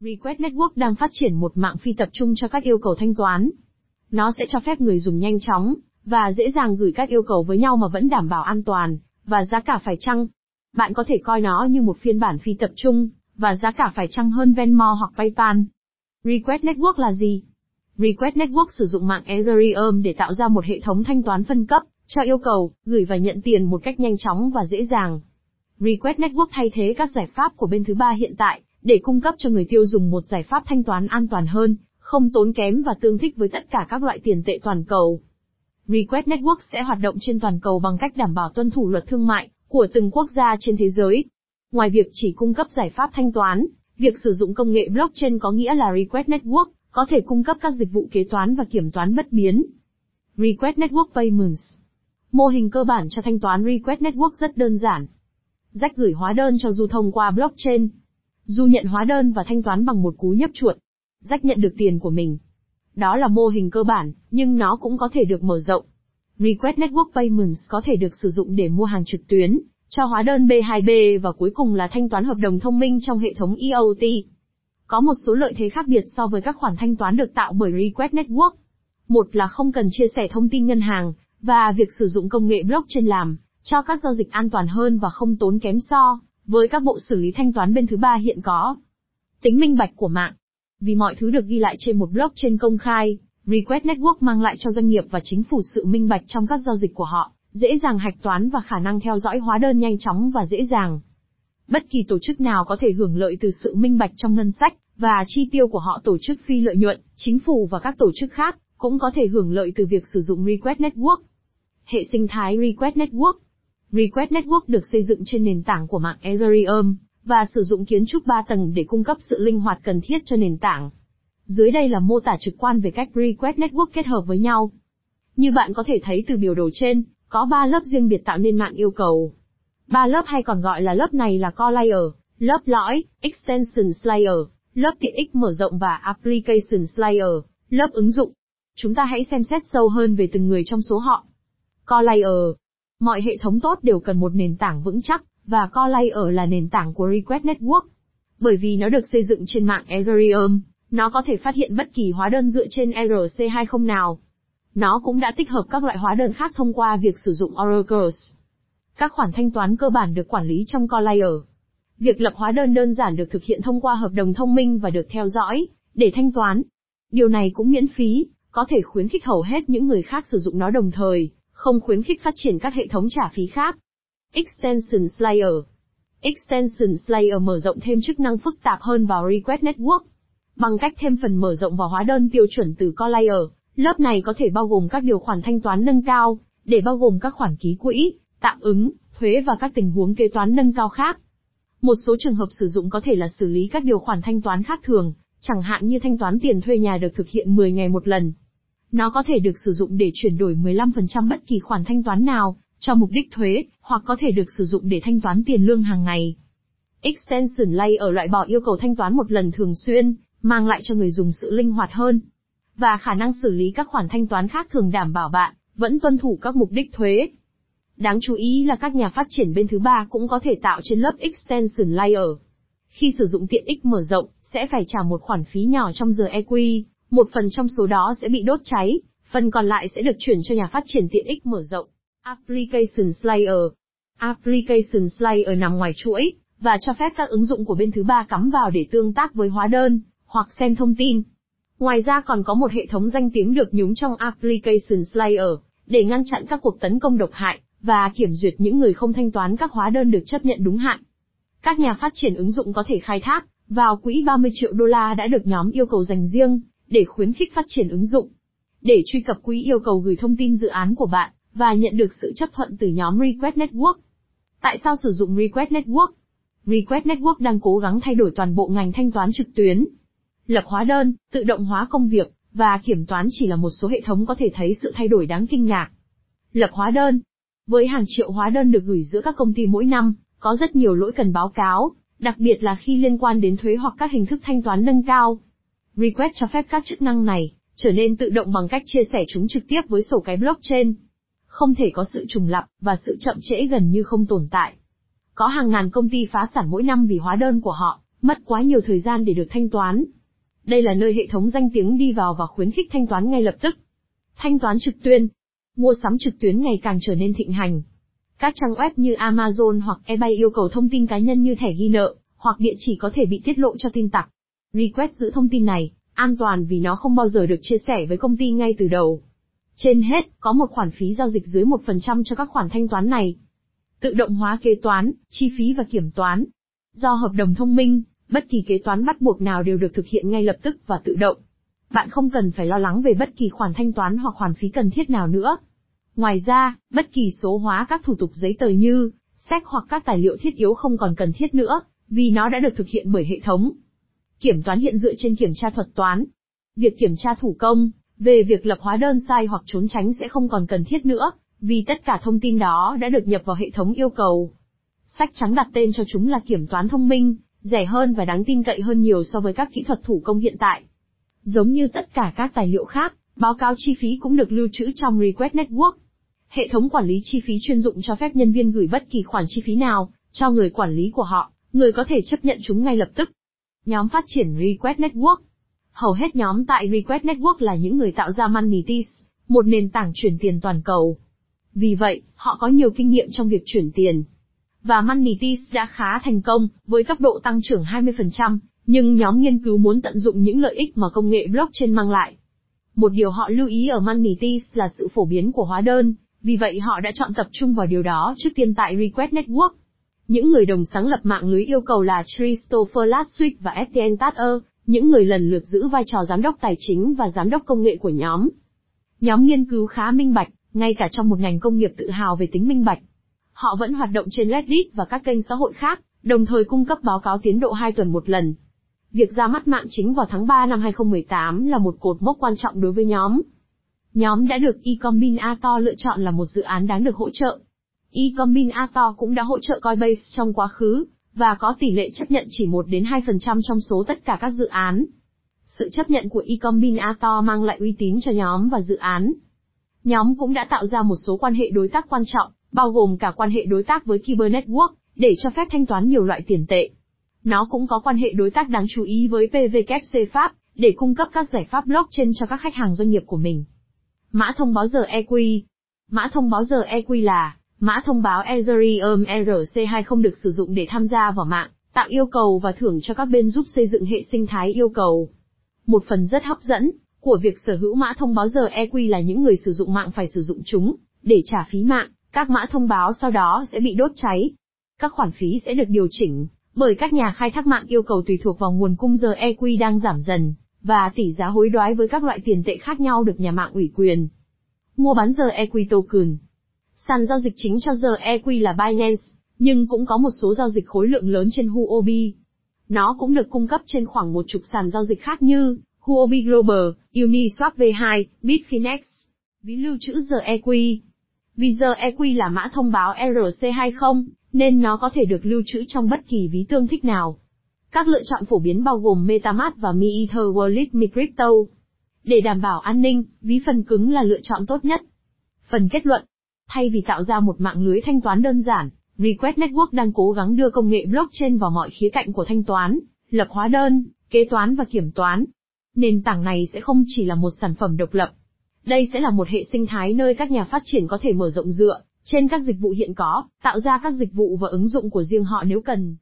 Request Network đang phát triển một mạng phi tập trung cho các yêu cầu thanh toán. Nó sẽ cho phép người dùng nhanh chóng và dễ dàng gửi các yêu cầu với nhau mà vẫn đảm bảo an toàn và giá cả phải chăng. Bạn có thể coi nó như một phiên bản phi tập trung và giá cả phải chăng hơn Venmo hoặc PayPal. Request Network là gì? Request Network sử dụng mạng Ethereum để tạo ra một hệ thống thanh toán phân cấp cho yêu cầu, gửi và nhận tiền một cách nhanh chóng và dễ dàng. Request Network thay thế các giải pháp của bên thứ ba hiện tại, để cung cấp cho người tiêu dùng một giải pháp thanh toán an toàn hơn, không tốn kém và tương thích với tất cả các loại tiền tệ toàn cầu. Request Network sẽ hoạt động trên toàn cầu bằng cách đảm bảo tuân thủ luật thương mại của từng quốc gia trên thế giới. Ngoài việc chỉ cung cấp giải pháp thanh toán, việc sử dụng công nghệ blockchain có nghĩa là Request Network có thể cung cấp các dịch vụ kế toán và kiểm toán bất biến. Request Network Payments Mô hình cơ bản cho thanh toán Request Network rất đơn giản. Rách gửi hóa đơn cho Du thông qua blockchain. Du nhận hóa đơn và thanh toán bằng một cú nhấp chuột. Rách nhận được tiền của mình. Đó là mô hình cơ bản, nhưng nó cũng có thể được mở rộng. Request Network Payments có thể được sử dụng để mua hàng trực tuyến, cho hóa đơn B2B và cuối cùng là thanh toán hợp đồng thông minh trong hệ thống EOT. Có một số lợi thế khác biệt so với các khoản thanh toán được tạo bởi Request Network. Một là không cần chia sẻ thông tin ngân hàng, và việc sử dụng công nghệ blockchain làm, cho các giao dịch an toàn hơn và không tốn kém so, với các bộ xử lý thanh toán bên thứ ba hiện có. Tính minh bạch của mạng. Vì mọi thứ được ghi lại trên một blockchain công khai, Request Network mang lại cho doanh nghiệp và chính phủ sự minh bạch trong các giao dịch của họ, dễ dàng hạch toán và khả năng theo dõi hóa đơn nhanh chóng và dễ dàng. Bất kỳ tổ chức nào có thể hưởng lợi từ sự minh bạch trong ngân sách và chi tiêu của họ tổ chức phi lợi nhuận, chính phủ và các tổ chức khác cũng có thể hưởng lợi từ việc sử dụng Request Network. Hệ sinh thái Request Network Request Network được xây dựng trên nền tảng của mạng Ethereum, và sử dụng kiến trúc 3 tầng để cung cấp sự linh hoạt cần thiết cho nền tảng. Dưới đây là mô tả trực quan về cách Request Network kết hợp với nhau. Như bạn có thể thấy từ biểu đồ trên, có 3 lớp riêng biệt tạo nên mạng yêu cầu. Ba lớp hay còn gọi là lớp này là Core Layer, lớp lõi, Extension Layer, lớp tiện ích mở rộng và Application Layer, lớp ứng dụng. Chúng ta hãy xem xét sâu hơn về từng người trong số họ. Core Layer Mọi hệ thống tốt đều cần một nền tảng vững chắc, và Core Layer là nền tảng của Request Network. Bởi vì nó được xây dựng trên mạng Ethereum, nó có thể phát hiện bất kỳ hóa đơn dựa trên ERC20 nào. Nó cũng đã tích hợp các loại hóa đơn khác thông qua việc sử dụng Oracles. Các khoản thanh toán cơ bản được quản lý trong Core Layer. Việc lập hóa đơn đơn giản được thực hiện thông qua hợp đồng thông minh và được theo dõi, để thanh toán. Điều này cũng miễn phí, có thể khuyến khích hầu hết những người khác sử dụng nó đồng thời, không khuyến khích phát triển các hệ thống trả phí khác. Extension Slayer Extension Slayer mở rộng thêm chức năng phức tạp hơn vào Request Network. Bằng cách thêm phần mở rộng vào hóa đơn tiêu chuẩn từ Core Layer, lớp này có thể bao gồm các điều khoản thanh toán nâng cao, để bao gồm các khoản ký quỹ, tạm ứng, thuế và các tình huống kế toán nâng cao khác. Một số trường hợp sử dụng có thể là xử lý các điều khoản thanh toán khác thường, chẳng hạn như thanh toán tiền thuê nhà được thực hiện 10 ngày một lần. Nó có thể được sử dụng để chuyển đổi 15% bất kỳ khoản thanh toán nào, cho mục đích thuế, hoặc có thể được sử dụng để thanh toán tiền lương hàng ngày. Extension Layer ở loại bỏ yêu cầu thanh toán một lần thường xuyên, mang lại cho người dùng sự linh hoạt hơn. Và khả năng xử lý các khoản thanh toán khác thường đảm bảo bạn, vẫn tuân thủ các mục đích thuế. Đáng chú ý là các nhà phát triển bên thứ ba cũng có thể tạo trên lớp Extension Layer. Khi sử dụng tiện ích mở rộng, sẽ phải trả một khoản phí nhỏ trong giờ EQ, một phần trong số đó sẽ bị đốt cháy, phần còn lại sẽ được chuyển cho nhà phát triển tiện ích mở rộng. Application Slayer Application Slayer nằm ngoài chuỗi, và cho phép các ứng dụng của bên thứ ba cắm vào để tương tác với hóa đơn, hoặc xem thông tin. Ngoài ra còn có một hệ thống danh tiếng được nhúng trong Application Slayer, để ngăn chặn các cuộc tấn công độc hại, và kiểm duyệt những người không thanh toán các hóa đơn được chấp nhận đúng hạn. Các nhà phát triển ứng dụng có thể khai thác vào quỹ 30 triệu đô la đã được nhóm yêu cầu dành riêng để khuyến khích phát triển ứng dụng. Để truy cập quỹ yêu cầu gửi thông tin dự án của bạn và nhận được sự chấp thuận từ nhóm Request Network. Tại sao sử dụng Request Network? Request Network đang cố gắng thay đổi toàn bộ ngành thanh toán trực tuyến. Lập hóa đơn, tự động hóa công việc và kiểm toán chỉ là một số hệ thống có thể thấy sự thay đổi đáng kinh ngạc. Lập hóa đơn. Với hàng triệu hóa đơn được gửi giữa các công ty mỗi năm, có rất nhiều lỗi cần báo cáo, đặc biệt là khi liên quan đến thuế hoặc các hình thức thanh toán nâng cao. Request cho phép các chức năng này trở nên tự động bằng cách chia sẻ chúng trực tiếp với sổ cái blockchain. Không thể có sự trùng lặp và sự chậm trễ gần như không tồn tại. Có hàng ngàn công ty phá sản mỗi năm vì hóa đơn của họ mất quá nhiều thời gian để được thanh toán. Đây là nơi hệ thống danh tiếng đi vào và khuyến khích thanh toán ngay lập tức. Thanh toán trực tuyến. Mua sắm trực tuyến ngày càng trở nên thịnh hành. Các trang web như Amazon hoặc eBay yêu cầu thông tin cá nhân như thẻ ghi nợ, hoặc địa chỉ có thể bị tiết lộ cho tin tặc. Request giữ thông tin này, an toàn vì nó không bao giờ được chia sẻ với công ty ngay từ đầu. Trên hết, có một khoản phí giao dịch dưới 1% cho các khoản thanh toán này. Tự động hóa kế toán, chi phí và kiểm toán. Do hợp đồng thông minh, bất kỳ kế toán bắt buộc nào đều được thực hiện ngay lập tức và tự động. Bạn không cần phải lo lắng về bất kỳ khoản thanh toán hoặc khoản phí cần thiết nào nữa. Ngoài ra, bất kỳ số hóa các thủ tục giấy tờ như, sách hoặc các tài liệu thiết yếu không còn cần thiết nữa, vì nó đã được thực hiện bởi hệ thống. Kiểm toán hiện dựa trên kiểm tra thuật toán. Việc kiểm tra thủ công, về việc lập hóa đơn sai hoặc trốn tránh sẽ không còn cần thiết nữa, vì tất cả thông tin đó đã được nhập vào hệ thống yêu cầu. Sách trắng đặt tên cho chúng là kiểm toán thông minh, rẻ hơn và đáng tin cậy hơn nhiều so với các kỹ thuật thủ công hiện tại. Giống như tất cả các tài liệu khác, báo cáo chi phí cũng được lưu trữ trong Request Network. Hệ thống quản lý chi phí chuyên dụng cho phép nhân viên gửi bất kỳ khoản chi phí nào cho người quản lý của họ, người có thể chấp nhận chúng ngay lập tức. Nhóm phát triển Request Network Hầu hết nhóm tại Request Network là những người tạo ra Monetis, một nền tảng chuyển tiền toàn cầu. Vì vậy, họ có nhiều kinh nghiệm trong việc chuyển tiền. Và Monetis đã khá thành công, với tốc độ tăng trưởng 20%, nhưng nhóm nghiên cứu muốn tận dụng những lợi ích mà công nghệ blockchain mang lại. Một điều họ lưu ý ở Monetis là sự phổ biến của hóa đơn, vì vậy họ đã chọn tập trung vào điều đó trước tiên tại Request Network. Những người đồng sáng lập mạng lưới yêu cầu là Christopher Latswick và Etienne Tatter, những người lần lượt giữ vai trò giám đốc tài chính và giám đốc công nghệ của nhóm. Nhóm nghiên cứu khá minh bạch, ngay cả trong một ngành công nghiệp tự hào về tính minh bạch. Họ vẫn hoạt động trên Reddit và các kênh xã hội khác, đồng thời cung cấp báo cáo tiến độ 2 tuần một lần. Việc ra mắt mạng chính vào tháng 3 năm 2018 là một cột mốc quan trọng đối với nhóm. Nhóm đã được Ecombinator lựa chọn là một dự án đáng được hỗ trợ. Ecombinator cũng đã hỗ trợ Coinbase trong quá khứ, và có tỷ lệ chấp nhận chỉ 1 đến 2% trong số tất cả các dự án. Sự chấp nhận của Ecombinator mang lại uy tín cho nhóm và dự án. Nhóm cũng đã tạo ra một số quan hệ đối tác quan trọng, bao gồm cả quan hệ đối tác với Kyber Network, để cho phép thanh toán nhiều loại tiền tệ. Nó cũng có quan hệ đối tác đáng chú ý với PVKC Pháp, để cung cấp các giải pháp blockchain cho các khách hàng doanh nghiệp của mình. Mã thông báo giờ EQ Mã thông báo giờ EQ là Mã thông báo Ethereum ERC2 không được sử dụng để tham gia vào mạng, tạo yêu cầu và thưởng cho các bên giúp xây dựng hệ sinh thái yêu cầu. Một phần rất hấp dẫn của việc sở hữu mã thông báo giờ EQ là những người sử dụng mạng phải sử dụng chúng để trả phí mạng, các mã thông báo sau đó sẽ bị đốt cháy. Các khoản phí sẽ được điều chỉnh bởi các nhà khai thác mạng yêu cầu tùy thuộc vào nguồn cung giờ EQ đang giảm dần và tỷ giá hối đoái với các loại tiền tệ khác nhau được nhà mạng ủy quyền. Mua bán giờ EQ token Sàn giao dịch chính cho giờ EQ là Binance, nhưng cũng có một số giao dịch khối lượng lớn trên Huobi. Nó cũng được cung cấp trên khoảng một chục sàn giao dịch khác như Huobi Global, Uniswap V2, Bitfinex. Ví lưu trữ giờ EQ. Vì giờ EQ là mã thông báo ERC20, nên nó có thể được lưu trữ trong bất kỳ ví tương thích nào. Các lựa chọn phổ biến bao gồm MetaMask và Mi Ether Wallet Để đảm bảo an ninh, ví phần cứng là lựa chọn tốt nhất. Phần kết luận Thay vì tạo ra một mạng lưới thanh toán đơn giản, Request Network đang cố gắng đưa công nghệ blockchain vào mọi khía cạnh của thanh toán, lập hóa đơn, kế toán và kiểm toán. Nền tảng này sẽ không chỉ là một sản phẩm độc lập. Đây sẽ là một hệ sinh thái nơi các nhà phát triển có thể mở rộng dựa trên các dịch vụ hiện có, tạo ra các dịch vụ và ứng dụng của riêng họ nếu cần.